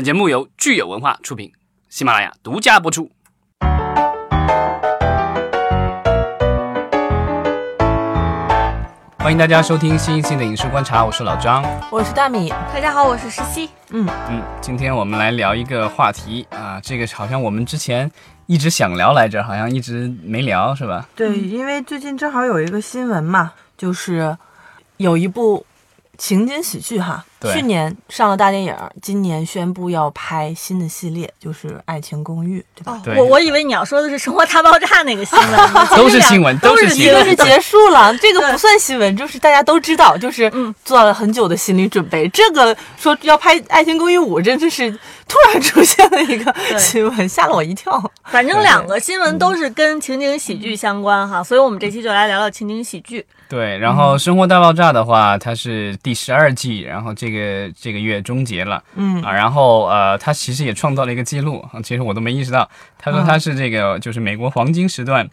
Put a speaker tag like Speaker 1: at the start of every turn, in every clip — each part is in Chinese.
Speaker 1: 本节目由聚友文化出品，喜马拉雅独家播出。欢迎大家收听新一期的影视观察，我是老张。
Speaker 2: 我是大米，
Speaker 3: 大家好，我是石溪。
Speaker 1: 嗯嗯，今天我们来聊一个话题啊，这个好像我们之前一直想聊来着，好像一直没聊，是吧？
Speaker 2: 对，因为最近正好有一个新闻嘛，就是有一部情景喜剧哈，
Speaker 1: 对
Speaker 2: 去年上了大电影，今年宣布要拍新的系列，就是《爱情公寓》，对吧？
Speaker 1: 对
Speaker 3: 我我以为你要说的是《生活大爆炸》那个新闻，
Speaker 1: 都是新闻，都是
Speaker 3: 是
Speaker 1: 新闻
Speaker 2: 这个是。结束了，这个不算新闻，就是大家都知道，就是
Speaker 3: 嗯
Speaker 2: 做了很久的心理准备。这个说要拍《爱情公寓五》，真的是突然出现了一个 新闻，吓了我一跳。
Speaker 3: 反正两个新闻都是跟情景喜剧相关哈，所以我们这期就来聊聊情景喜剧。
Speaker 1: 对，然后《生活大爆炸》的话，它是第十二季，然后这个这个月终结了
Speaker 2: 嗯
Speaker 1: 啊。然后呃，他其实也创造了一个记录，啊其实我都没意识到。他说他是这个就是美国黄金时段，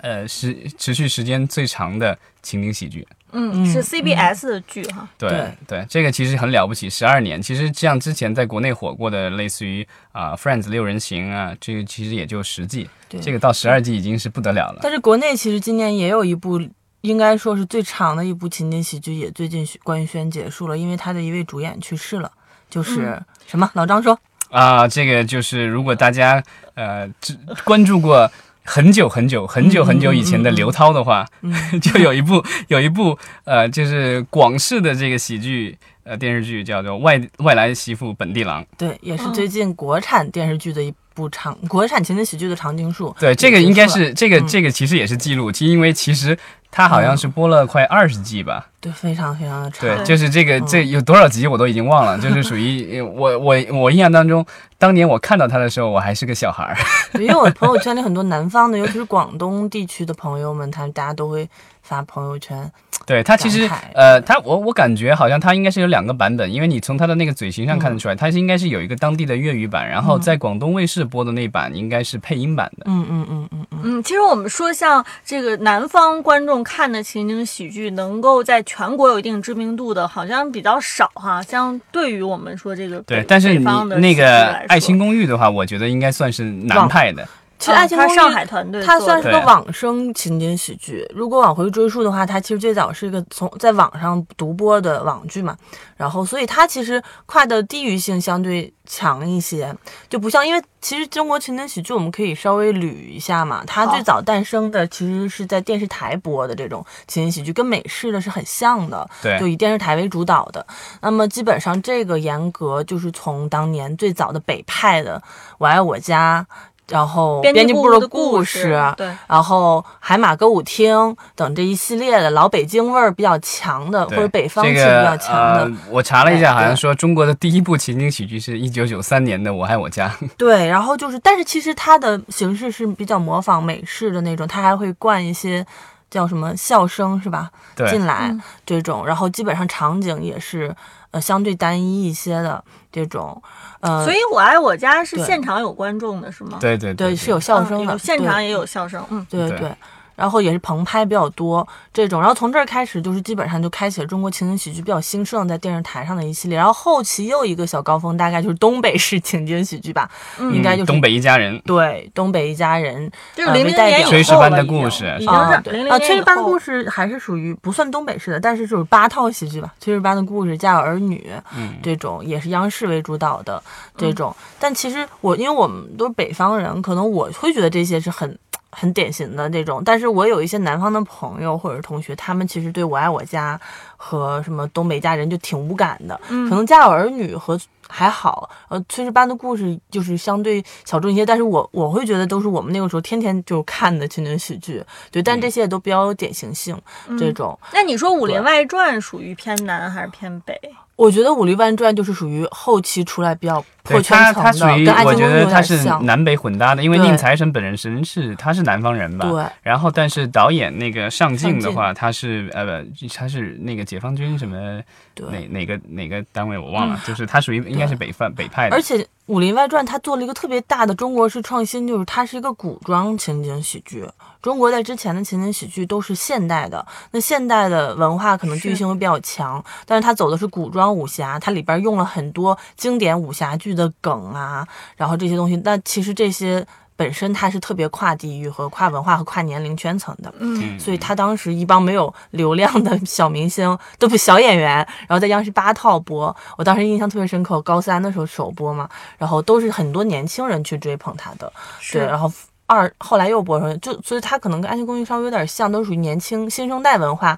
Speaker 1: 呃，时持续时间最长的情景喜剧。
Speaker 3: 嗯，
Speaker 2: 嗯
Speaker 3: 是 CBS 的剧哈。
Speaker 1: 对
Speaker 2: 对
Speaker 1: 对，这个其实很了不起，十二年。其实像之前在国内火过的，类似于啊、Friends》六人行啊，这个其实也就十季，
Speaker 2: 对
Speaker 1: 这个到十二季已经是不得了了。
Speaker 2: 但是国内其实今年也有一部，应该说是最长的一部情景喜剧，也最近官宣结束了，因为他的一位主演去世了，就是、什么？老张说，
Speaker 1: 啊，这个就是如果大家呃只关注过很久很久很久很久以前的刘涛的话，
Speaker 2: 嗯。
Speaker 1: 就有一部有一部呃就是广式的这个喜剧呃电视剧叫做《外外来媳妇本地郎》。
Speaker 2: 对，也是最近国产电视剧的一部长，国产情景喜剧的长青树。
Speaker 1: 对，这个应该是这个
Speaker 2: 嗯
Speaker 1: 这个其实也是记录，其因为其实它好像是播了快二十季吧。
Speaker 2: 对，非常非常的长。
Speaker 1: 对，就是这个
Speaker 2: 嗯
Speaker 1: 这有多少集我都已经忘了，就是属于我我我印象当中，当年我看到它的时候，我还是个小孩儿。
Speaker 2: 因为我朋友圈里很多南方的，尤其是广东地区的朋友们，他们大家都会发朋友圈。
Speaker 1: 对他其实呃，他我我感觉好像他应该是有两个版本，因为你从他的那个嘴型上看得出来，它是应该是有一个当地的粤语版，然后在广东卫视播的那版应该是配音版的。
Speaker 2: 嗯嗯嗯嗯嗯，
Speaker 3: 嗯，其实我们说像这个南方观众看的情景喜剧，能够在全国有一定知名度的，好像比较少哈。相对于我们说这个，
Speaker 1: 对但是你那个《爱情公寓》的话，我觉得应该算是南派的。
Speaker 2: 其实《爱情公寓》
Speaker 3: 它是上海团队做的，
Speaker 2: 它算是个
Speaker 1: 对
Speaker 2: 网生情景喜剧。如果往回追溯的话，它其实最早是一个从在网上独播的网剧嘛，然后所以它其实跨的地域性相对强一些，就不像因为其实中国情景喜剧我们可以稍微捋一下嘛，它最早诞生的其实是在电视台播的这种情景喜剧，跟美式的是很像的，
Speaker 1: 对
Speaker 2: 就以电视台为主导的。那么基本上这个严格就是从当年最早的北派的《我爱我家》。然后
Speaker 3: 编辑
Speaker 2: 部
Speaker 3: 的
Speaker 2: 故
Speaker 3: 事，对，
Speaker 2: 然后海马歌舞厅等这一系列的老北京味儿比较强的，或者北方气
Speaker 1: 这个
Speaker 2: 比较强的，
Speaker 1: 呃，我查了一下，
Speaker 2: 哎
Speaker 1: 好像说中国的第一部情景喜剧是一九九三年的《我爱我家》。
Speaker 2: 对。然后就是，但是其实它的形式是比较模仿美式的那种，它还会灌一些叫什么笑声是吧？
Speaker 1: 对
Speaker 2: 进来
Speaker 3: 嗯
Speaker 2: 这种，然后基本上场景也是呃相对单一一些的这种，呃，
Speaker 3: 所以我爱我家是现场有观众的是吗？
Speaker 1: 对对
Speaker 2: 对是有笑声的，
Speaker 3: 嗯有现场也有笑声，嗯。
Speaker 1: 对
Speaker 2: 对对。然后也是棚拍比较多这种，然后从这儿开始就是基本上就开启了中国情景喜剧比较兴盛在电视台上的一系列，然后后期又一个小高峰，大概就是东北式情景喜剧吧，
Speaker 3: 嗯。
Speaker 2: 应该就是
Speaker 1: 东北一家人。
Speaker 2: 对东北一家人。
Speaker 3: 就是零零年以后
Speaker 1: 炊事班的故事
Speaker 2: 啊，炊事班的故事还是属于不算东北式的，但是就是八套喜剧吧。炊事班的故事、家有儿女，
Speaker 1: 嗯，
Speaker 2: 这种也是央视为主导的这种。但其实我因为我们都是北方人，可能我会觉得这些是很很典型的这种。但是我有一些南方的朋友或者是同学，他们其实对我爱我家和什么东北家人就挺无感的。
Speaker 3: 嗯
Speaker 2: 可能家有儿女和还好，呃，炊事班的故事就是相对小众一些，但是我我会觉得都是我们那个时候天天就看的情景喜剧，对，但这些都比较有典型性，这种。
Speaker 3: 那你说《武林外传》属于偏南还是偏北？
Speaker 2: 我觉得《武林外传》就是属于后期出来比较破
Speaker 1: 对它，
Speaker 2: 圈层的，
Speaker 1: 它属于我觉得它是。南北混搭的，因为宁财神本人是他是南方人吧？
Speaker 2: 对。
Speaker 1: 然后，但是导演那个上镜的话，他是呃不，他是那个解放军什么
Speaker 2: 对
Speaker 1: 哪哪个哪个单位我忘了，就是他属于应该是北方北派的
Speaker 2: 而。且《武林外传》他做了一个特别大的中国式创新，就是它是一个古装情景喜剧。中国在之前的情景喜剧都是现代的，那现代的文化可能地域性会比较强，但是它走的是古装武侠，它里边用了很多经典武侠剧的的梗啊，然后这些东西，但其实这些本身它是特别跨地域和跨文化和跨年龄圈层的。
Speaker 3: 嗯，
Speaker 2: 所以他当时一帮没有流量的小明星，都不小演员，然后在央视八套播，我当时印象特别深刻，高三的时候首播嘛，然后都是很多年轻人去追捧他的，对，然后二后来又播出来，就所以他可能跟《爱情公寓》稍微有点像，都属于年轻新生代文化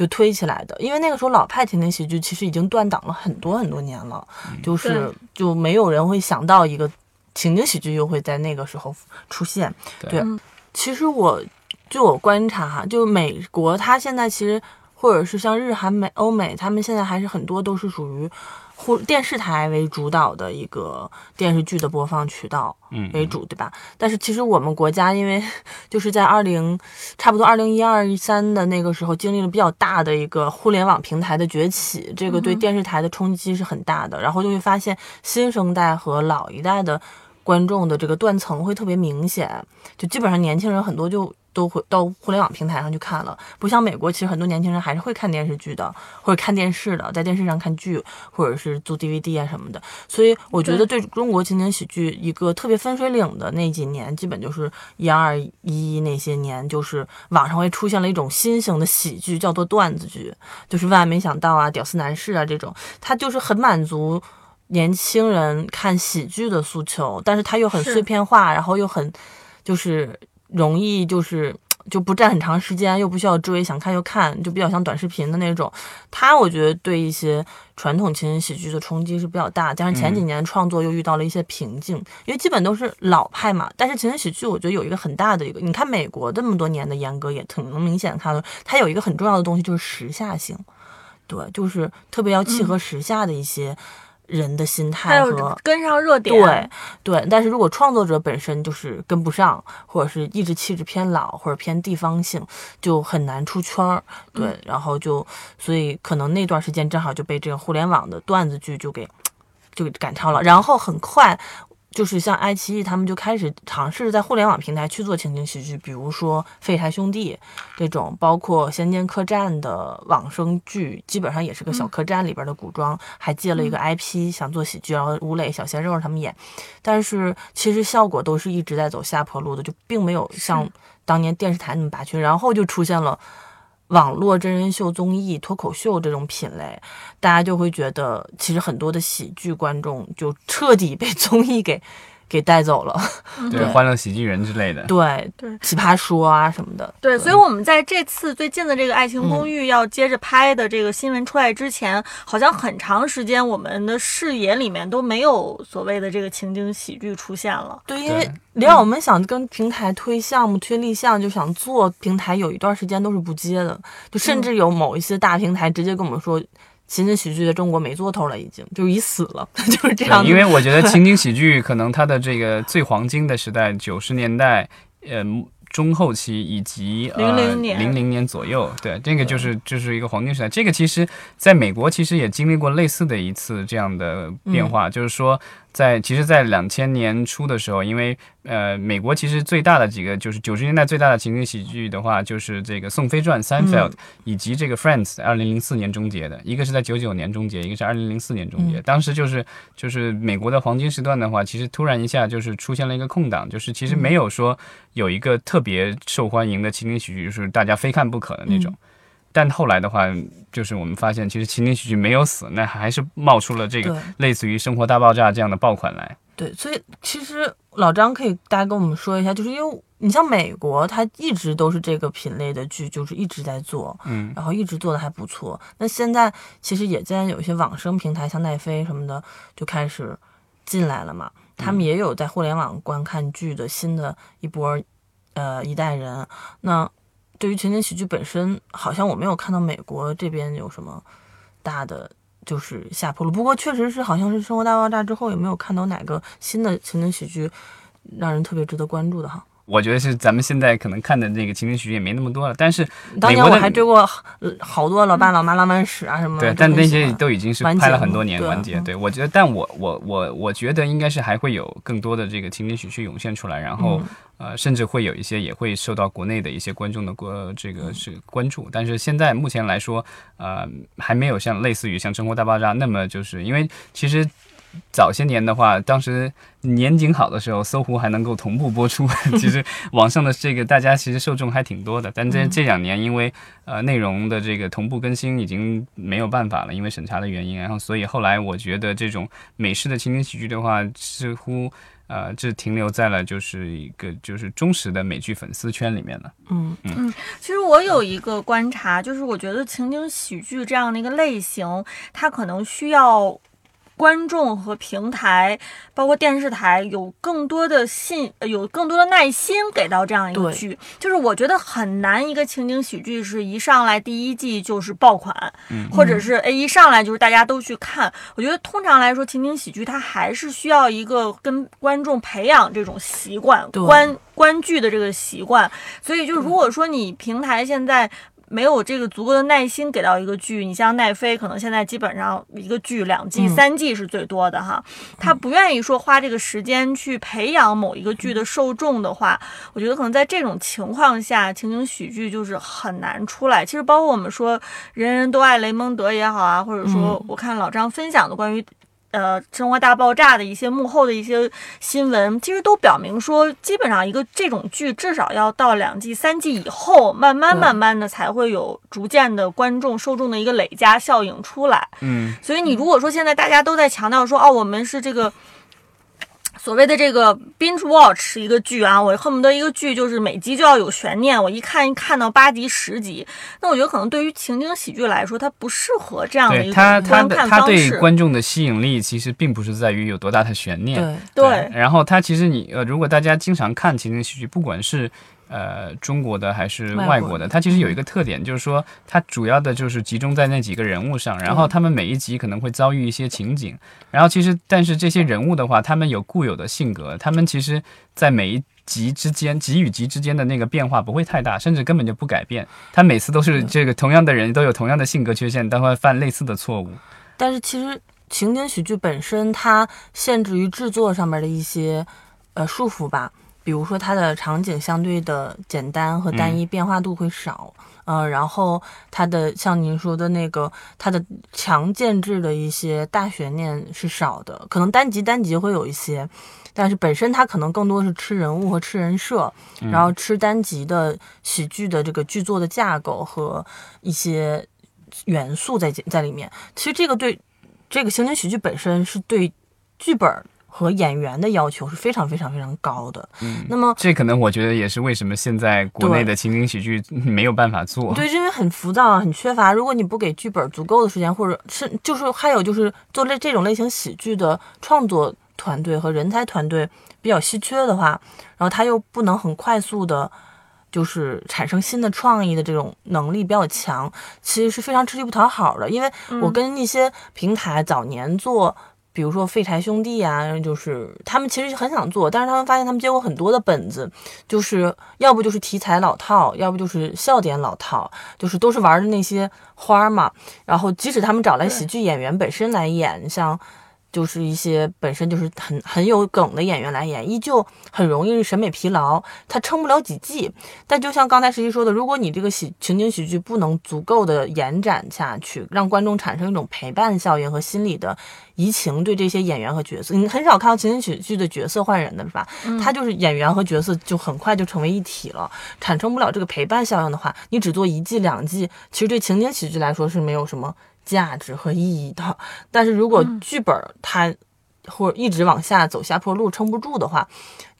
Speaker 2: 就推起来的，因为那个时候老派情景喜剧其实已经断档了很多很多年了，就是就没有人会想到一个情景喜剧又会在那个时候出现，
Speaker 1: 对。
Speaker 2: 对
Speaker 3: 嗯
Speaker 2: 其实我就我观察哈，就美国它现在其实或者是像日韩美欧美，他们现在还是很多都是属于互电视台为主导的一个电视剧的播放渠道
Speaker 1: 嗯
Speaker 2: 为主，对吧？但是其实我们国家因为就是在二零差不多二零一二一三的那个时候，经历了比较大的一个互联网平台的崛起，这个对电视台的冲击是很大的。然后就会发现新生代和老一代的观众的这个断层会特别明显，就基本上年轻人很多就都会到互联网平台上去看了，不像美国，其实很多年轻人还是会看电视剧的，或者看电视的，在电视上看剧，或者是租 DVD 啊什么的。所以我觉得对中国情景喜剧一个特别分水岭的那几年，基本就是一二一一那些年，就是网上会出现了一种新型的喜剧，叫做段子剧，就是万万没想到啊、屌丝男士啊这种，它就是很满足。年轻人看喜剧的诉求，但是它又很碎片化，然后又很就是容易就是 就不占很长时间，又不需要追，想看就看，就比较像短视频的那种。它我觉得对一些传统情景喜剧的冲击是比较大，加上前几年创作又遇到了一些瓶颈，因为基本都是老派嘛。但是情景喜剧我觉得有一个很大的一个，你看美国这么多年的严格也挺能明显看到，它有一个很重要的东西就是时下性，对，就是特别要契合时下的一些人的心态和。
Speaker 3: 跟上热点，
Speaker 2: 对对，但是如果创作者本身就是跟不上，或者是一直气质偏老，或者偏地方性，就很难出圈儿。对，然后就所以可能那段时间正好就被这个互联网的段子剧就给 就给赶超了，然后很快。就是像爱奇艺，他们就开始尝试在互联网平台去做情景喜剧，比如说《废柴兄弟》这种，包括《仙剑客栈》的往生剧，基本上也是个小客栈里边的古装，还借了一个 IP 想做喜剧，然后吴磊、小鲜肉他们演，但是其实效果都是一直在走下坡路的，就并没有像当年电视台那么拔群，然后就出现了。网络真人秀、综艺、脱口秀这种品类，大家就会觉得，其实很多的喜剧观众就彻底被综艺给给带走了。
Speaker 1: 对，欢乐喜剧人之类的。
Speaker 2: 对
Speaker 3: 对
Speaker 2: 奇葩说啊什么的。
Speaker 3: 对，所以我们在这次最近的这个《爱情公寓》要接着拍的这个新闻出来之前，好像很长时间我们的视野里面都没有所谓的这个情景喜剧出现了。
Speaker 2: 对，因为
Speaker 1: 对
Speaker 2: 连我们想跟平台推项目、推立项，就想做平台，有一段时间都是不接的，就甚至有某一些大平台直接跟我们说，情景喜剧在中国没做头了，已经就已死了，就是这样
Speaker 1: 因为我觉得情景喜剧可能它的这个最黄金的时代，九十年代，呃。中后期以及呃
Speaker 3: 00年
Speaker 1: 零零年左右，对，这个就是就是一个黄金时代。这个其实在美国其实也经历过类似的一次这样的变化，就是说在其实，在两千年初的时候，因为呃美国其实最大的几个就是九十年代最大的情景喜剧的话，就是这个《宋飞传》（Seinfeld）、以及这个《Friends》，二零零四年终结的，一个是在九九年终结，一个是二零零四年终结。
Speaker 2: 嗯
Speaker 1: 当时就是就是美国的黄金时段的话，其实突然一下就是出现了一个空档，就是其实没有说有一个特别受欢迎的情景喜剧，就是大家非看不可的那种。但后来的话，就是我们发现，其实情景喜剧没有死，那还是冒出了这个类似于《生活大爆炸》这样的爆款来。
Speaker 2: 对，所以其实老张可以大家跟我们说一下，就是因为你像美国，它一直都是这个品类的剧，就是一直在做，
Speaker 1: 嗯，
Speaker 2: 然后一直做的还不错。那现在其实也在有一些网生平台，像奈飞什么的，就开始进来了嘛。他们也有在互联网观看剧的新的一波，呃，一代人。那对于情景喜剧本身，好像我没有看到美国这边有什么大的就是下坡路。不过确实是，好像是《生活大爆炸》之后，也没有看到哪个新的情景喜剧让人特别值得关注的哈？
Speaker 1: 我觉得是咱们现在可能看的那个情景喜剧也没那么多了，但是
Speaker 2: 当年我还追过呃好多《老爸老妈浪漫史》啊什么的，
Speaker 1: 对，但那些都已经是拍了很多年完结。
Speaker 2: 嗯
Speaker 1: 对，我觉得，但我我我我觉得应该是还会有更多的这个情景喜剧涌现出来，然后、
Speaker 2: 嗯
Speaker 1: 呃，甚至会有一些也会受到国内的一些观众的关这个是关注。但是现在目前来说，呃，还没有像类似于像《生活大爆炸》那么就是因为其实。早些年的话，当时年景好的时候，搜狐还能够同步播出。其实网上的这个大家其实受众还挺多的，但这这两年因为呃内容的这个同步更新已经没有办法了，因为审查的原因。然后所以后来我觉得这种美式的情景喜剧的话，似乎呃只停留在了就是一个就是忠实的美剧粉丝圈里面了。
Speaker 2: 嗯嗯
Speaker 3: 其实我有一个观察，就是我觉得情景喜剧这样的一个类型，它可能需要观众和平台，包括电视台有更多的信，呃有更多的耐心给到这样一个剧。就是我觉得很难，一个情景喜剧是一上来第一季就是爆款，或者是哎一上来就是大家都去看。我觉得通常来说，情景喜剧它还是需要一个跟观众培养这种习惯，观观剧的这个习惯。所以就如果说你平台现在没有这个足够的耐心给到一个剧，你像奈飞，可能现在基本上一个剧两季、
Speaker 2: 嗯
Speaker 3: 三季是最多的哈。他不愿意说花这个时间去培养某一个剧的受众的话，我觉得可能在这种情况下，情景喜剧就是很难出来。其实包括我们说人人都爱雷蒙德也好啊，或者说我看老张分享的关于。呃，《生活大爆炸》的一些幕后的一些新闻，其实都表明说，基本上一个这种剧至少要到两季、三季以后，慢慢慢慢的才会有逐渐的观众受众的一个累加效应出来。
Speaker 1: 嗯，
Speaker 3: 所以你如果说现在大家都在强调说，哦，我们是这个所谓的这个 binge watch 一个剧啊，我恨不得一个剧就是每集就要有悬念，我一看一看到八集十集，那我觉得可能对于情景喜剧来说，它不适合这样的一种
Speaker 1: 对他他
Speaker 3: 观看
Speaker 1: 的它对。观众的吸引力其实并不是在于有多大的悬念。
Speaker 2: 对，
Speaker 3: 对，
Speaker 1: 然后它其实你呃，如果大家经常看情景喜剧，不管是呃中国的还是
Speaker 2: 外国的
Speaker 1: 它其实有一个特点，就是说它主要的就是集中在那几个人物上，然后他们每一集可能会遭遇一些情景，然后其实但是这些人物的话，他们有固有的性格，他们其实在每一。集之间，集与集之间的那个变化不会太大，甚至根本就不改变。他每次都是这个同样的人，都有同样的性格缺陷，但会犯类似的错误。
Speaker 2: 但是其实情景喜剧本身它限制于制作上面的一些呃束缚吧，比如说它的场景相对的简单和单一，变化度会少。呃，然后它的像您说的那个，它的强建制的一些大悬念是少的，可能单集单集会有一些，但是本身它可能更多是吃人物和吃人设，然后吃单集的喜剧的这个剧作的架构和一些元素在在里面。其实这个对这个情景喜剧本身是对剧本和演员的要求是非常非常非常高的。
Speaker 1: 嗯，
Speaker 2: 那么
Speaker 1: 这可能我觉得也是为什么现在国内的情景喜剧没有办法做。
Speaker 2: 对，因为很浮躁，很缺乏。如果你不给剧本足够的时间，或者是就是还有就是做这这种类型喜剧的创作团队和人才团队比较稀缺的话，然后他又不能很快速的。就是产生新的创意的这种能力比较强，其实是非常吃力不讨好的。因为我跟一些平台早年做，比如说废柴兄弟啊，就是他们其实很想做，但是他们发现他们接过很多的本子，就是要不就是题材老套，要不就是笑点老套，就是都是玩的那些花嘛。然后即使他们找来喜剧演员本身来演，像就是一些本身就是很很有梗的演员来演，依旧很容易审美疲劳，他撑不了几季。但就像刚才实习说的，如果你这个喜情景喜剧不能足够的延展下去，让观众产生一种陪伴效应和心理的移情，对这些演员和角色，你很少看到情景喜剧的角色换人的是吧？他就是演员和角色就很快就成为一体了，产生不了这个陪伴效应的话，你只做一季两季，其实对情景喜剧来说是没有什么价值和意义的。但是如果剧本它或者一直往下走下坡路撑不住的话，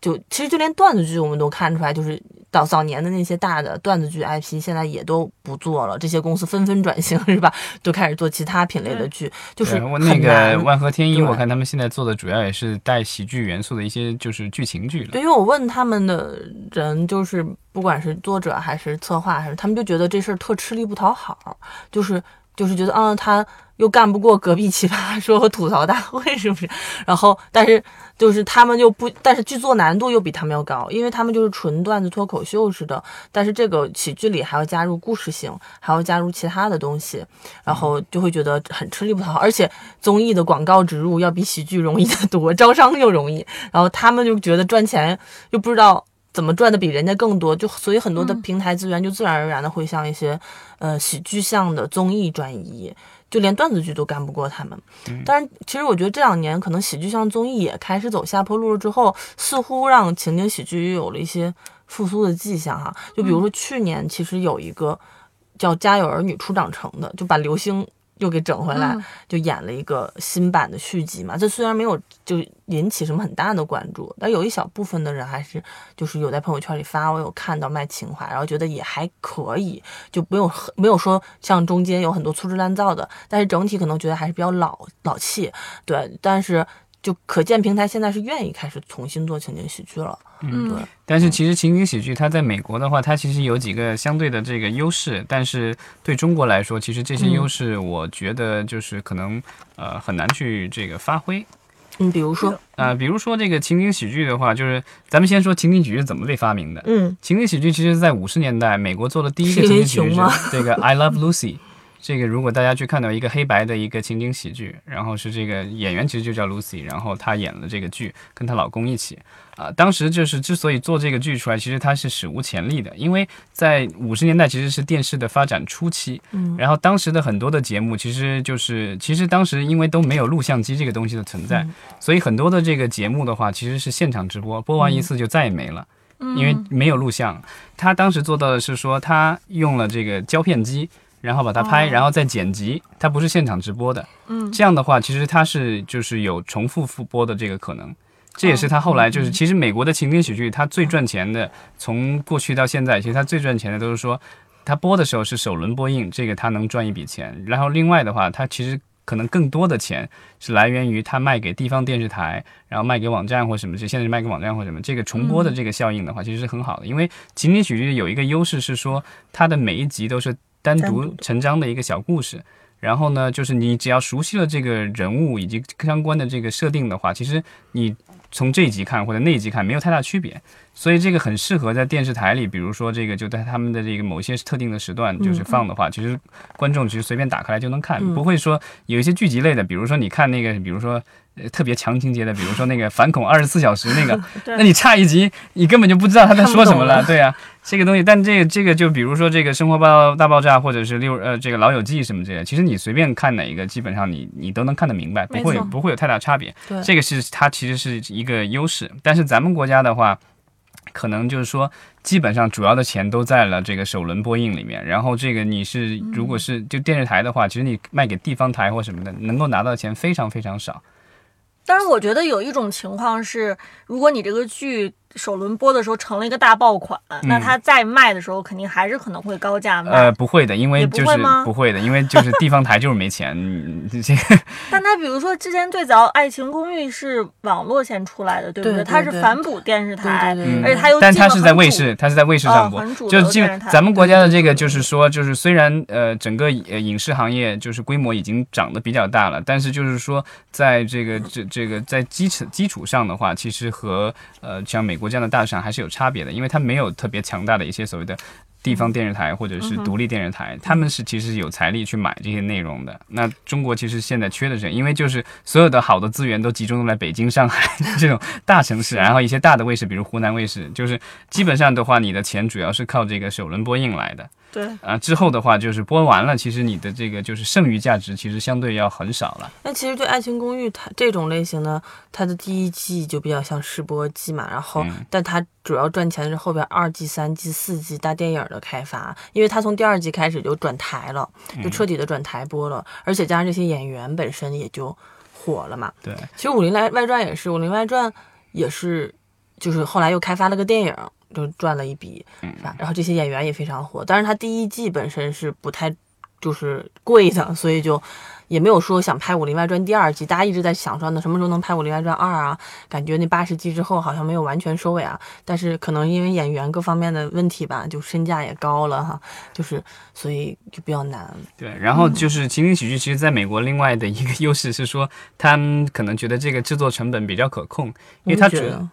Speaker 2: 就其实就连段子剧我们都看出来，就是早早年的那些大的段子剧 IP 现在也都不做了，这些公司纷纷转型是吧？都开始做其他品类的剧，就是
Speaker 1: 我那个。万和天一，我看他们现在做的主要也是带喜剧元素的一些就是剧情剧了。
Speaker 2: 对，因为我问他们的人，就是不管是作者还是策划，还是他们就觉得这事儿特吃力不讨好，就是就是觉得，嗯，他又干不过隔壁奇葩说和吐槽大会，是不是？然后，但是就是他们又不，但是剧作难度又比他们要高，因为他们就是纯段子脱口秀似的，但是这个喜剧里还要加入故事性，还要加入其他的东西，然后就会觉得很吃力不讨好，而且综艺的广告植入要比喜剧容易得多，招商又容易，然后他们就觉得赚钱又不知道怎么赚的比人家更多，就所以很多的平台资源就自然而然的会向一些呃喜剧向的综艺转移。就连段子剧都干不过他们。
Speaker 1: 嗯
Speaker 2: 但是其实我觉得这两年可能喜剧向综艺也开始走下坡路了，之后似乎让情景喜剧又有了一些复苏的迹象哈。就比如说去年其实有一个叫《家有儿女初长成》的，就把刘星又给整回来，
Speaker 3: 嗯
Speaker 2: 就演了一个新版的续集嘛。这虽然没有就引起什么很大的关注，但有一小部分的人还是就是有在朋友圈里发，我有看到卖情怀，然后觉得也还可以，就没有没有说像中间有很多粗制滥造的，但是整体可能觉得还是比较老老气，对，但是。就可见平台现在是愿意开始重新做情景喜剧了，
Speaker 3: 嗯
Speaker 2: 对，
Speaker 1: 但是其实情景喜剧它在美国的话，它其实有几个相对的这个优势，但是对中国来说，其实这些
Speaker 2: 嗯
Speaker 1: 优势我觉得就是可能呃很难去这个发挥。
Speaker 2: 嗯，比如说，
Speaker 1: 呃，比如说这个情景喜剧的话，就是咱们先说情景喜剧是怎么被发明的。
Speaker 2: 嗯
Speaker 1: 情景喜剧其实在五十年代，美国做的第一个 情景喜剧是这个《I Love Lucy》。这个如果大家去看到一个黑白的一个情景喜剧，然后是这个演员其实就叫 Lucy，然后她演了这个剧，跟她老公一起啊、当时就是之所以做这个剧出来，其实它是史无前例的，因为在五十年代其实是电视的发展初期，
Speaker 2: 嗯
Speaker 1: 然后当时的很多的节目其实就是其实当时因为都没有录像机这个东西的存在，
Speaker 2: 嗯
Speaker 1: 所以很多的这个节目的话其实是现场直播，播完一次就再也没了。因为没有录像。他当时做到的是说，他用了这个胶片机，然后把它拍，
Speaker 3: 哦
Speaker 1: 然后再剪辑，它不是现场直播的。
Speaker 3: 嗯
Speaker 1: 这样的话，其实它是就是有重复复播的这个可能。这也是他后来就是，其实美国的情景喜剧，它最赚钱的，从过去到现在，其实它最赚钱的都是说，它播的时候是首轮播映，这个它能赚一笔钱。然后另外的话，它其实可能更多的钱是来源于它卖给地方电视台，然后卖给网站或什么，这现在是卖给网站或什么，这个重播的这个效应的话，其实是很好的。因为情景喜剧有一个优势是说，它的每一集都是单独成章的一个小故事。然后呢，就是你只要熟悉了这个人物以及相关的这个设定的话，其实你从这一集看或者那一集看没有太大区别，所以这个很适合在电视台里，比如说这个就在他们的这个某些特定的时段就是放的话，其实观众其实随便打开来就能看，
Speaker 2: 嗯
Speaker 1: 不会说有一些剧集类的，比如说你看那个，比如说。呃，特别强情节的，比如说那个反恐二十四小时那个，那你差一集，你根本就不知道他在说什么了，对啊，这个东西，但这个这个就比如说这个《生活爆大爆炸》或者是六呃这个《老友记》什么之类的，其实你随便看哪一个，基本上你你都能看得明白，不会不会有太大差别。
Speaker 2: 对
Speaker 1: 这个是它其实是一个优势，但是咱们国家的话，可能就是说，基本上主要的钱都在了这个首轮播映里面，然后这个你是如果是就电视台的话，其实你卖给地方台或什么的，能够拿到的钱非常非常少。
Speaker 3: 但是我觉得有一种情况是，如果你这个剧首轮播的时候成了一个大爆款，那它再卖的时候肯定还是可能会高价卖。
Speaker 1: 嗯呃，不会的，因为
Speaker 3: 不
Speaker 1: 就是
Speaker 3: 会吗？
Speaker 1: 不会的，因为就是地方台就是没钱，嗯这个
Speaker 3: 但它比如说之前最早《爱情公寓》是网络先出来的，对不
Speaker 2: 对？对
Speaker 3: 它是反哺电视台，
Speaker 2: 对对对
Speaker 1: 嗯
Speaker 3: 而且它又
Speaker 1: 但它是在卫视，它是在卫视上播，
Speaker 3: 哦
Speaker 1: 就基
Speaker 3: 流电视台。
Speaker 1: 本咱们国家的这个就是说，就是虽然呃整个呃影视行业就是规模已经长得比较大了，但是就是说在这个这这个在基础基础上的话，其实和呃像美国这样的大市场还是有差别的，因为它没有特别强大的一些所谓的。地方电视台或者是独立电视台，他们是其实有财力去买这些内容的。那中国其实现在缺的是，因为就是所有的好的资源都集中在北京、上海这种大城市，然后一些大的卫视，比如湖南卫视，就是基本上的话，你的钱主要是靠这个首轮播映来的。
Speaker 3: 对，
Speaker 1: 啊，之后的话就是播完了，其实你的这个就是剩余价值其实相对要很少了。
Speaker 2: 那其实对《爱情公寓》它这种类型呢，它的第一季就比较像试播季嘛，然后、
Speaker 1: 嗯
Speaker 2: 但它主要赚钱是后边二季、三季、四季大电影的开发，因为它从第二季开始就转台了，就彻底的转台播了，而且加上这些演员本身也就火了嘛。
Speaker 1: 对，
Speaker 2: 其实《武林外外传》也是，《武林外传》也是，就是后来又开发了个电影，就赚了一笔，
Speaker 1: 嗯
Speaker 2: 是吧？然后这些演员也非常火，但是他第一季本身是不太就是贵的，所以就也没有说想拍《武林外传》第二季。大家一直在想说，呢什么时候能拍《武林外传二》啊？感觉那八十集之后好像没有完全收尾啊。但是可能因为演员各方面的问题吧，就身价也高了哈，就是所以就比较难。
Speaker 1: 对，然后就是情景喜剧，其实在美国另外的一个 优势是说，他们可能觉得这个制作成本比较可控，因为
Speaker 2: 他觉得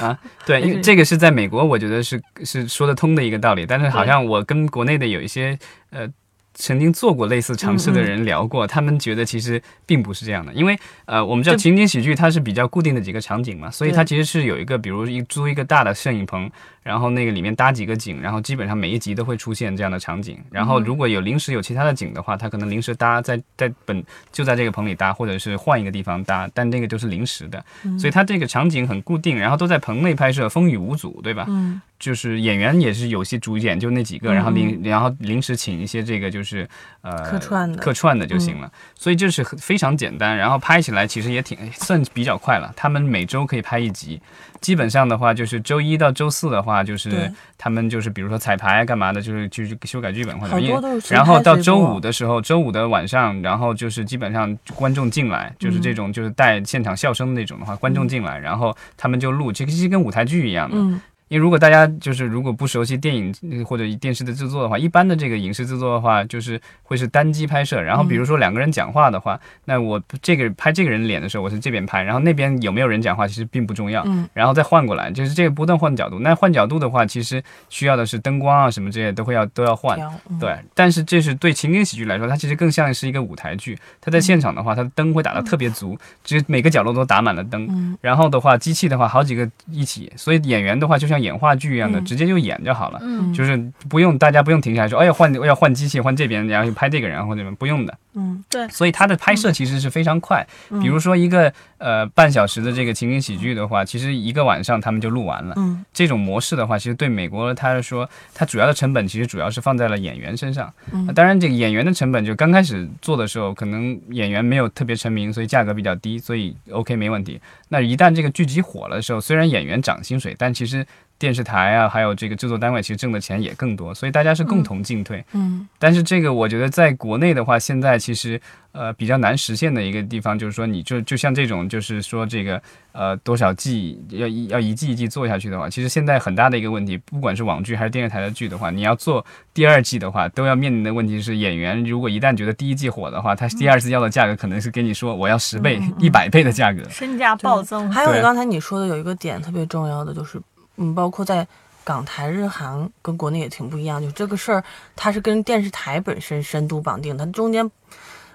Speaker 1: 啊，对，因为这个是在美国，我觉得是是说得通的一个道理。但是好像我跟国内的有一些呃曾经做过类似尝试的人聊过，他们觉得其实并不是这样的，因为呃，我们知道情景喜剧它是比较固定的几个场景嘛，所以它其实是有一个，比如一租一个大的摄影棚，然后那个里面搭几个景，然后基本上每一集都会出现这样的场景。然后如果有临时有其他的景的话，它可能临时搭在在本就在这个棚里搭，或者是换一个地方搭，但那个就是临时的，所以它这个场景很固定，然后都在棚内拍摄，风雨无阻，对吧？
Speaker 2: 嗯
Speaker 1: 就是演员也是有些主演就那几个，然后临然后临时请一些这个就是呃
Speaker 2: 客串的
Speaker 1: 客串的就行了，所以就是非常简单，然后拍起来其实也挺算比较快了。他们每周可以拍一集，基本上的话就是周一到周四的话就是他们就是比如说彩排啊干嘛的，就是就是修改剧本或者
Speaker 2: 好
Speaker 1: 因为
Speaker 2: 多都是。
Speaker 1: 然后到周五的时候，周五的晚上，然后就是基本上观众进来，就是这种就是带现场笑声的那种的话，观众进来，然后他们就录，这个其实跟舞台剧一样的。
Speaker 2: 嗯
Speaker 1: 因为如果大家就是如果不熟悉电影呃或者电视的制作的话，一般的这个影视制作的话，就是会是单机拍摄。然后比如说两个人讲话的话，那我这个拍这个人脸的时候，我是这边拍，然后那边有没有人讲话其实并不重要。
Speaker 2: 嗯
Speaker 1: 然后再换过来，就是这个不断换角度。那换角度的话，其实需要的是灯光啊什么这些都会要都要换。
Speaker 2: 嗯
Speaker 1: 对，但是这是对情景喜剧来说，它其实更像是一个舞台剧。它在现场的话，它的灯会打得特别足，就是每个角落都打满了灯。
Speaker 2: 嗯
Speaker 1: 然后的话，机器的话好几个一起，所以演员的话就像演话剧一样的，
Speaker 2: 嗯
Speaker 1: 直接就演就好了。
Speaker 3: 嗯
Speaker 1: 就是不用大家不用停下来说，哎呀换要换机器换这边，然后拍这个人或者什么不用的。
Speaker 2: 嗯对
Speaker 1: 所以它的拍摄其实是非常快。
Speaker 2: 嗯
Speaker 1: 比如说一个呃半小时的这个情景喜剧的话，其实一个晚上他们就录完了。
Speaker 2: 嗯
Speaker 1: 这种模式的话，其实对美国他是说，它主要的成本其实主要是放在了演员身上。当然，这个演员的成本就刚开始做的时候，可能演员没有特别成名，所以价格比较低，所以 OK 没问题。那一旦这个剧集火了的时候，虽然演员涨薪水，但其实电视台啊，还有这个制作单位其实挣的钱也更多，所以大家是共同进退。
Speaker 2: 嗯
Speaker 1: 但是这个我觉得在国内的话，现在其实呃比较难实现的一个地方，就是说你就就像这种，就是说这个呃多少季要一要一季一季做下去的话，其实现在很大的一个问题，不管是网剧还是电视台的剧的话，你要做第二季的话，都要面临的问题是演员如果一旦觉得第一季火的话，他第二次要的价格可能是跟你说我要十倍、一百倍的价格。
Speaker 3: 身价暴增。
Speaker 2: 还有刚才你说的有一个点特别重要的，就是嗯，包括在港台、日韩跟国内也挺不一样，就这个事儿它是跟电视台本身深度绑定，它中间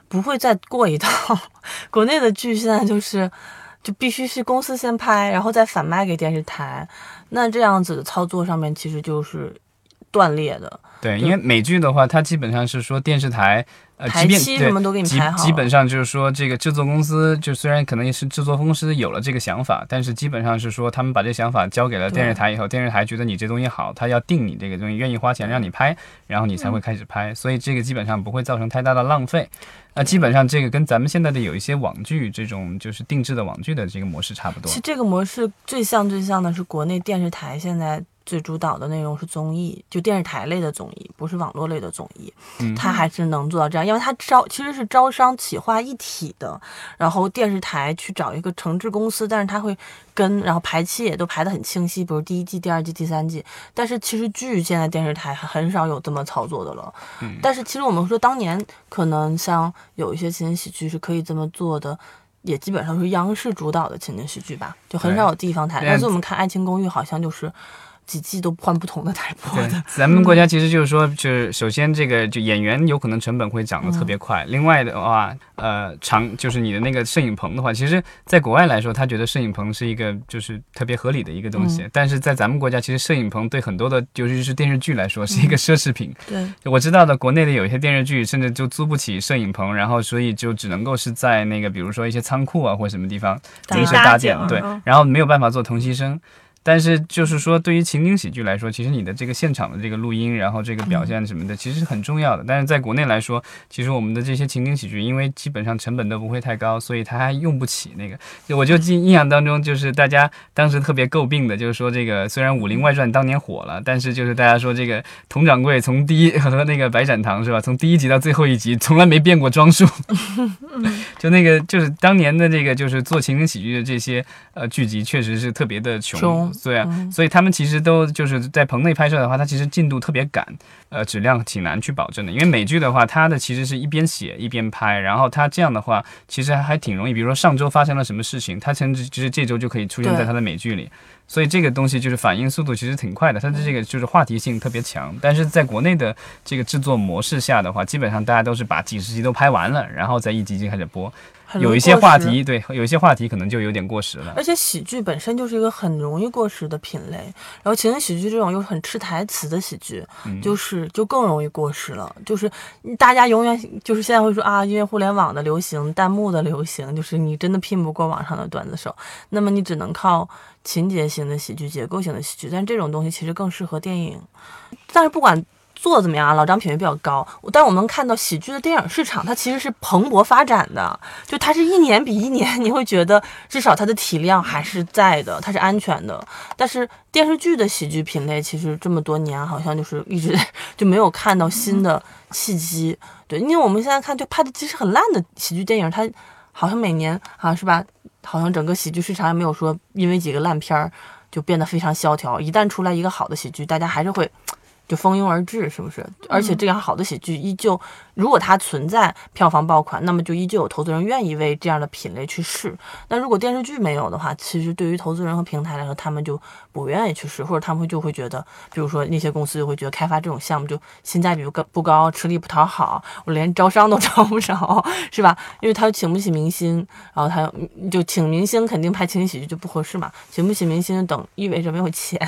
Speaker 2: 不会再过一道。国内的剧现在就是就必须是公司先拍，然后再反卖给电视台，那这样子的操作上面其实就是断裂的，
Speaker 1: 对，因为美剧的话，它基本上是说电视台呃，
Speaker 2: 排
Speaker 1: 即便对
Speaker 2: 期什么都给你排好，
Speaker 1: 基本上就是说，这个制作公司就虽然可能也是制作公司有了这个想法，但是基本上是说他们把这想法交给了电视台以后，电视台觉得你这东西好，他要定你这个东西，愿意花钱让你拍，然后你才会开始拍，所以这个基本上不会造成太大的浪费。那基本上这个跟咱们现在的有一些网剧这种就是定制的网剧的这个模式差不多。
Speaker 2: 其实。这个模式最像最像的是国内电视台现在最主导的内容是综艺，就电视台类的综艺，不是网络类的综艺。
Speaker 1: 嗯
Speaker 2: 它还是能做到这样，因为它招其实是招商企划一体的，然后电视台去找一个承制公司，但是它会跟，然后排期也都排得很清晰，比如第一季、第二季、第三季。但是其实剧现在电视台很少有这么操作的了。
Speaker 1: 嗯
Speaker 2: 但是其实我们说当年可能像有一些情景喜剧是可以这么做的。也基本上是央视主导的情景喜剧吧，就很少有地方台。
Speaker 1: 对
Speaker 2: 但是我们看《爱情公寓》，好像就是几季都换不同的台 播
Speaker 1: 对
Speaker 2: 的。，
Speaker 1: 咱们国家其实就是说，就是首先这个就演员有可能成本会涨得特别快，另外的话，呃，长就是你的那个摄影棚的话，其实在国外来说，他觉得摄影棚是一个就是特别合理的一个东西，但是在咱们国家，其实摄影棚对很多的，尤其是电视剧来说，是一个奢侈品。
Speaker 2: 对，
Speaker 1: 我知道的，国内的有一些电视剧甚至就租不起摄影棚，然后所以就只能够是在那个比如说一些仓库啊或什么地方临时
Speaker 3: 搭
Speaker 1: 搭建，对
Speaker 3: 嗯，
Speaker 1: 然后没有办法做同期声。但是就是说，对于情景喜剧来说，其实你的这个现场的这个录音，然后这个表现什么的，其实是很重要的。但是在国内来说，其实我们的这些情景喜剧，因为基本上成本都不会太高，所以它还用不起那个。就我就记印象当中，就是大家当时特别诟病的，就是说这个虽然《武林外传》当年火了，但是就是大家说这个佟掌柜从第一和那个白展堂是吧，从第一集到最后一集从来没变过装束。就那个就是当年的这个就是做情景喜剧的这些呃剧集，确实是特别的，穷
Speaker 2: 嗯
Speaker 1: 对啊，
Speaker 2: 嗯
Speaker 1: 所以他们其实都就是在棚内拍摄的话，它其实进度特别赶，呃，质量挺难去保证的。因为美剧的话，它的其实是一边写一边拍，然后它这样的话，其实还挺容易。比如说上周发生了什么事情，它甚至其实这周就可以出现在它的美剧里。所以这个东西就是反应速度其实挺快的，它的这个就是话题性特别强。但是在国内的这个制作模式下的话，基本上大家都是把几十集都拍完了，然后再一集一集开始播。有一些话题，对，有一些话题可能就有点过时了。
Speaker 2: 而且喜剧本身就是一个很容易过时的品类，然后情景喜剧这种又很吃台词的喜剧，
Speaker 1: 嗯
Speaker 2: 就是就更容易过时了。就是大家永远就是现在会说啊，因为互联网的流行、弹幕的流行，就是你真的拼不过网上的段子手，那么你只能靠情节型的喜剧、结构型的喜剧。但这种东西其实更适合电影。但是不管做怎么样啊，老张品味比较高，但我们看到喜剧的电影市场它其实是蓬勃发展的，就它是一年比一年，你会觉得至少它的体量还是在的，它是安全的。但是电视剧的喜剧品类其实这么多年好像就是一直 就没有看到新的契机。对，因为我们现在看就拍的其实很烂的喜剧电影，它好像每年啊是吧，好像整个喜剧市场也没有说因为几个烂片儿就变得非常萧条。一旦出来一个好的喜剧，大家还是会。就蜂拥而至，是不是？而且这样好的喜剧依旧，如果它存在票房爆款，那么就依旧有投资人愿意为这样的品类去试。那如果电视剧没有的话，其实对于投资人和平台来说，他们就不愿意去试，或者他们会就会觉得，比如说那些公司就会觉得开发这种项目就性价比不高不高，吃力不讨好，我连招商都 招不着，是吧？因为他请不起明星，然后他又就请明星肯定拍情景喜剧就不合适嘛，请不起明星等意味着没有钱，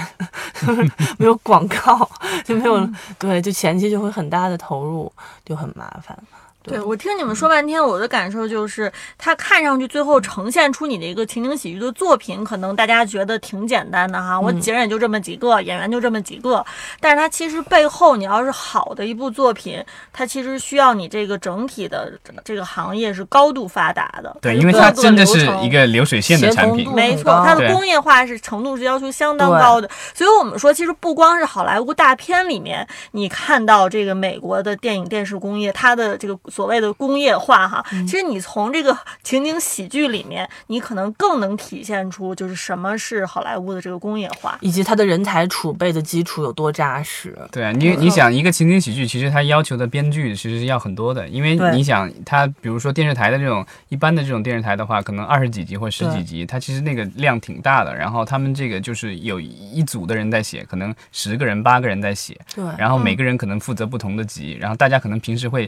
Speaker 2: 没有广告，没有对，就前期就会很大的投入，就很麻烦。
Speaker 3: 对。我听你们说半天，我的感受就是，它看上去最后呈现出你的一个情景喜剧的作品，可能大家觉得挺简单的哈，我
Speaker 2: 嗯。
Speaker 3: 景儿也就这么几个，演员就这么几个，但是它其实背后，你要是好的一部作品，它其实需要你这个整体的这个行业是高度发达的，
Speaker 1: 对，因为它真的
Speaker 3: 流程
Speaker 1: 是一个流水线的产品。
Speaker 3: 没错，它的工业化是程度是要求相当高的，所以我们说，其实不光是好莱坞大片里面，你看到这个美国的电影电视工业，它的这个所谓的工业化哈，
Speaker 2: 嗯
Speaker 3: 其实你从这个情景喜剧里面，你可能更能体现出就是什么是好莱坞的这个工业化。
Speaker 2: 以及它的人才储备的基础有多扎实。
Speaker 1: 对啊，你你想一个情景喜剧，其实它要求的编剧其实是要很多的，因为你想它，比如说电视台的这种一般的这种电视台的话，可能二十几集或十几集，它其实那个量挺大的。然后他们这个就是有一组的人在写，可能十个人八个人在写，
Speaker 2: 对，
Speaker 1: 然后每个人可能负责不同的集，然后大家可能平时会。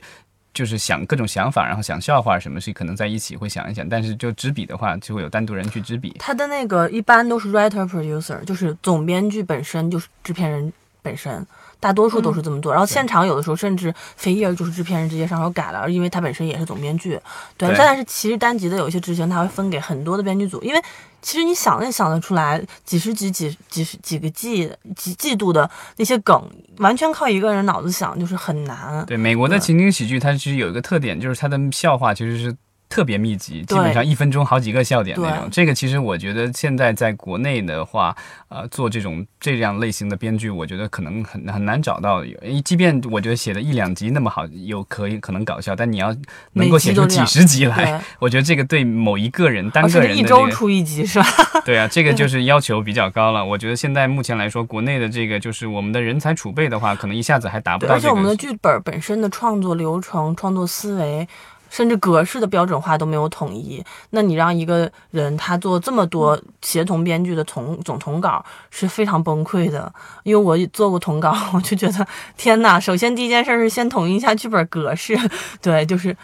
Speaker 1: 就是想各种想法，然后想笑话什么，是可能在一起会想一想，但是就执笔的话，就会有单独人去执笔。
Speaker 2: 他的那个一般都是 writer producer，就是总编剧本身就是制片人本身，大多数都是这么做。然后现场有的时候甚至飞页就是制片人直接上手改了，因为他本身也是总编剧。对，
Speaker 1: 对
Speaker 2: 但是其实单集的有一些执行他会分给很多的编剧组，因为其实你想也想得出来，几十集、几几十几个季几季度的那些梗，完全靠一个人脑子想就是很难。
Speaker 1: 对，美国的情景喜剧，它其实有一个特点，就是它的笑话其实是特别密集，基本上一分钟好几个笑点那
Speaker 2: 对
Speaker 1: 种。这个其实我觉得现在在国内的话，呃，做这种这样类型的编剧，我觉得可能很很难找到。有即便我觉得写的一两集那么好，有可以可能搞笑，但你要能够写出几十集来
Speaker 2: 对，，
Speaker 1: 我觉得这个对某一个人单个人的、
Speaker 2: 且一周出一集是吧？
Speaker 1: 对啊，这个 就是要求比较高了。我觉得现在目前来说，国内的这个就是我们的人才储备的话，可能一下子还达不，到这个。
Speaker 2: 而且我们的剧本本身的创作流程、创作思维，甚至格式的标准化都没有统一。那你让一个人他做这么多协同编剧的同总统稿是非常崩溃的。因为我做过统稿，我就觉得天哪！首先第一件事是先统一一下剧本格式，对，就是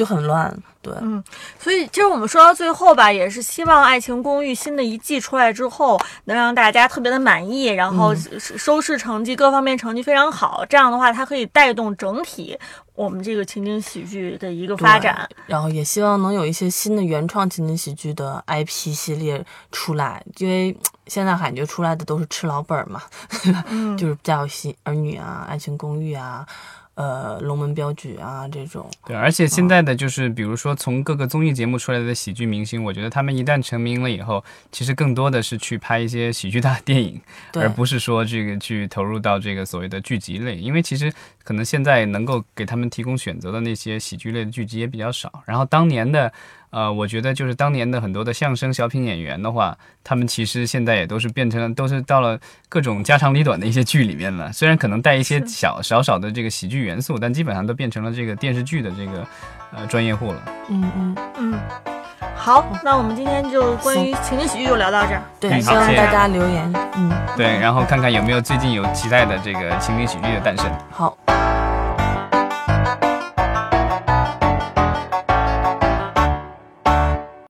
Speaker 2: 就很乱，对。
Speaker 3: 嗯所以，其实我们说到最后吧，也是希望《爱情公寓》新的一季出来之后，能让大家特别的满意，然后收收视成绩各方面成绩非常好。这样的话，它可以带动整体我们这个情景喜剧的一个发展。
Speaker 2: 然后也希望能有一些新的原创情景喜剧的 IP 系列出来，因为 现在感觉出来的都是吃老本儿嘛，
Speaker 3: 嗯，
Speaker 2: 就是《家有喜儿女》啊，《爱情公寓》啊，呃，《龙门镖局》啊这种。
Speaker 1: 对，而且现在的就是，比如说从各个综艺节目出来的喜剧明星，我觉得他们一旦成名了以后，其实更多的是去拍一些喜剧大电影，而不是说这个去投入到这个所谓的剧集类。因为其实可能现在能够给他们提供选择的那些喜剧类的剧集也比较少。然后当年的呃，我觉得就是当年的很多的相声小品演员的话，他们其实现在也都是变成了，都是到了各种家长里短的一些剧里面了。虽然可能带一些小少少的这个喜剧元素，但基本上都变成了这个电视剧的这个呃专业户了。
Speaker 2: 嗯嗯，
Speaker 3: 嗯，好，那我们今天就关于情景喜剧就聊到这儿。
Speaker 2: 对，
Speaker 1: 嗯
Speaker 2: 希望大家留言。嗯，
Speaker 1: 对，然后看看有没有最近有期待的这个情景喜剧的诞生。
Speaker 2: 好，